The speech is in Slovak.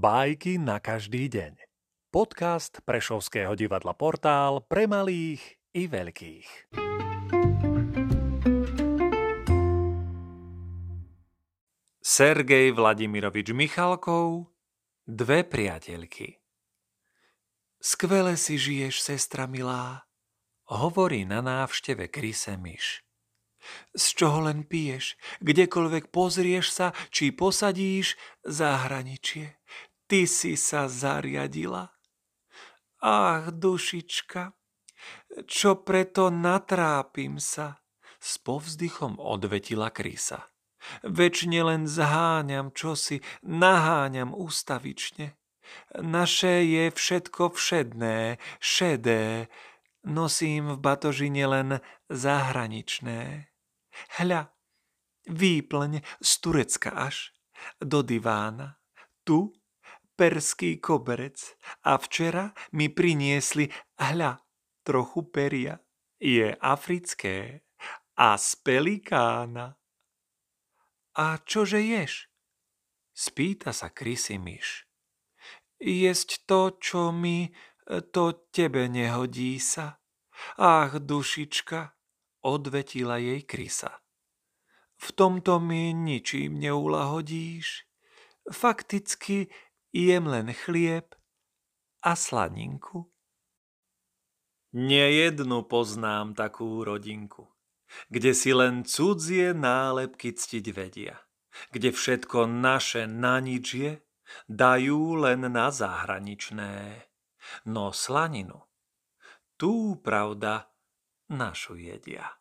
Bajky na každý deň. Podcast Prešovského divadla Portál pre malých i veľkých. Sergej Vladimirovič Michalkov Dve priateľky Skvele si žiješ, sestra milá, hovorí na návšteve Kryse myš. Z čoho len piješ, kdekoľvek pozrieš sa, či posadíš zahraničie. Ty si sa zariadila. Ach, dušička, čo preto natrápim sa, s povzdychom odvetila krysa. Večne len zháňam čosi, naháňam ústavične. Naše je všetko všedné, šedé, nosím v batožine len zahraničné. Hľa, výplň z Turecka až do divána. Tu perský koberec a včera mi priniesli, hľa, trochu peria. Je africké a z pelikána. A čože ješ? Spýta sa krysy myš. Jesť to, čo mi, to tebe nehodí sa. Ach, dušička, odvetila jej krysa. V tomto mi ničím neulahodíš. Fakticky jem len chlieb a slaninku. Nejednu poznám takú rodinku, kde si len cudzie nálepky ctiť vedia, kde všetko naše na nič je, dajú len na zahraničné. No slaninu, tú pravda našu jedia.